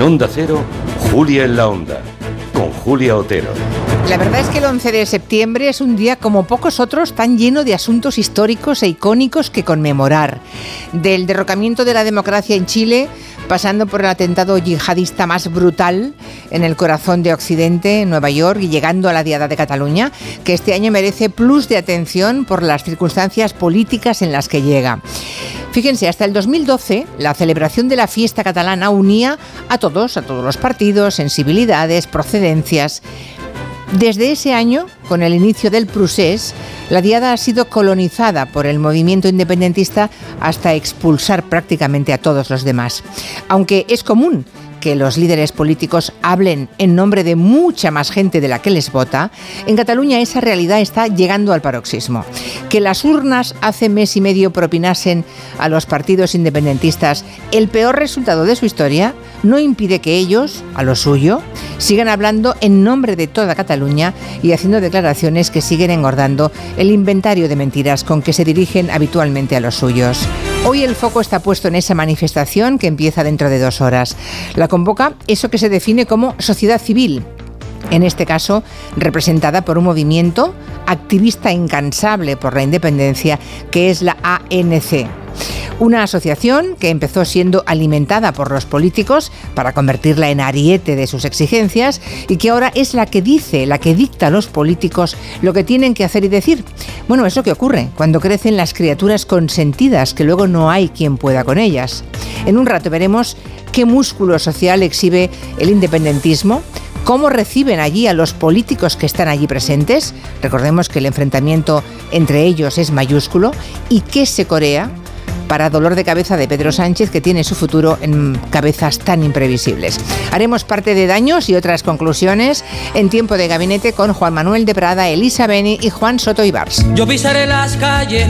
En Onda Cero, Julia en la Onda, con Julia Otero. La verdad es que el 11 de septiembre es un día como pocos otros tan lleno de asuntos históricos e icónicos que conmemorar. Del derrocamiento de la democracia en Chile, pasando por el atentado yihadista más brutal en el corazón de Occidente, en Nueva York, y llegando a la Diada de Cataluña, que este año merece plus de atención por las circunstancias políticas en las que llega. Fíjense, hasta el 2012 la celebración de la fiesta catalana unía a todos, a todos los partidos, sensibilidades, procedencias. Desde ese año, con el inicio del procés, la diada ha sido colonizada por el movimiento independentista hasta expulsar prácticamente a todos los demás. Aunque es común que los líderes políticos hablen en nombre de mucha más gente de la que les vota, en Cataluña esa realidad está llegando al paroxismo. Que las urnas hace mes y medio propinasen a los partidos independentistas el peor resultado de su historia no impide que ellos, a lo suyo, sigan hablando en nombre de toda Cataluña y haciendo declaraciones que siguen engordando el inventario de mentiras con que se dirigen habitualmente a los suyos. Hoy el foco está puesto en esa manifestación que empieza dentro de dos horas. La convoca eso que se define como sociedad civil, en este caso representada por un movimiento activista incansable por la independencia que es la ANC. Una asociación que empezó siendo alimentada por los políticos para convertirla en ariete de sus exigencias y que ahora es la que dice, la que dicta a los políticos lo que tienen que hacer y decir. Bueno, es lo que ocurre cuando crecen las criaturas consentidas, que luego no hay quien pueda con ellas. En un rato veremos qué músculo social exhibe el independentismo, cómo reciben allí a los políticos que están allí presentes, recordemos que el enfrentamiento entre ellos es mayúsculo, y qué se corea para dolor de cabeza de Pedro Sánchez, que tiene su futuro en cabezas tan imprevisibles. Haremos parte de daños y otras conclusiones en tiempo de gabinete con Juan Manuel de Prada, Elisa Beni y Juan Soto Ibars. Yo pisaré las calles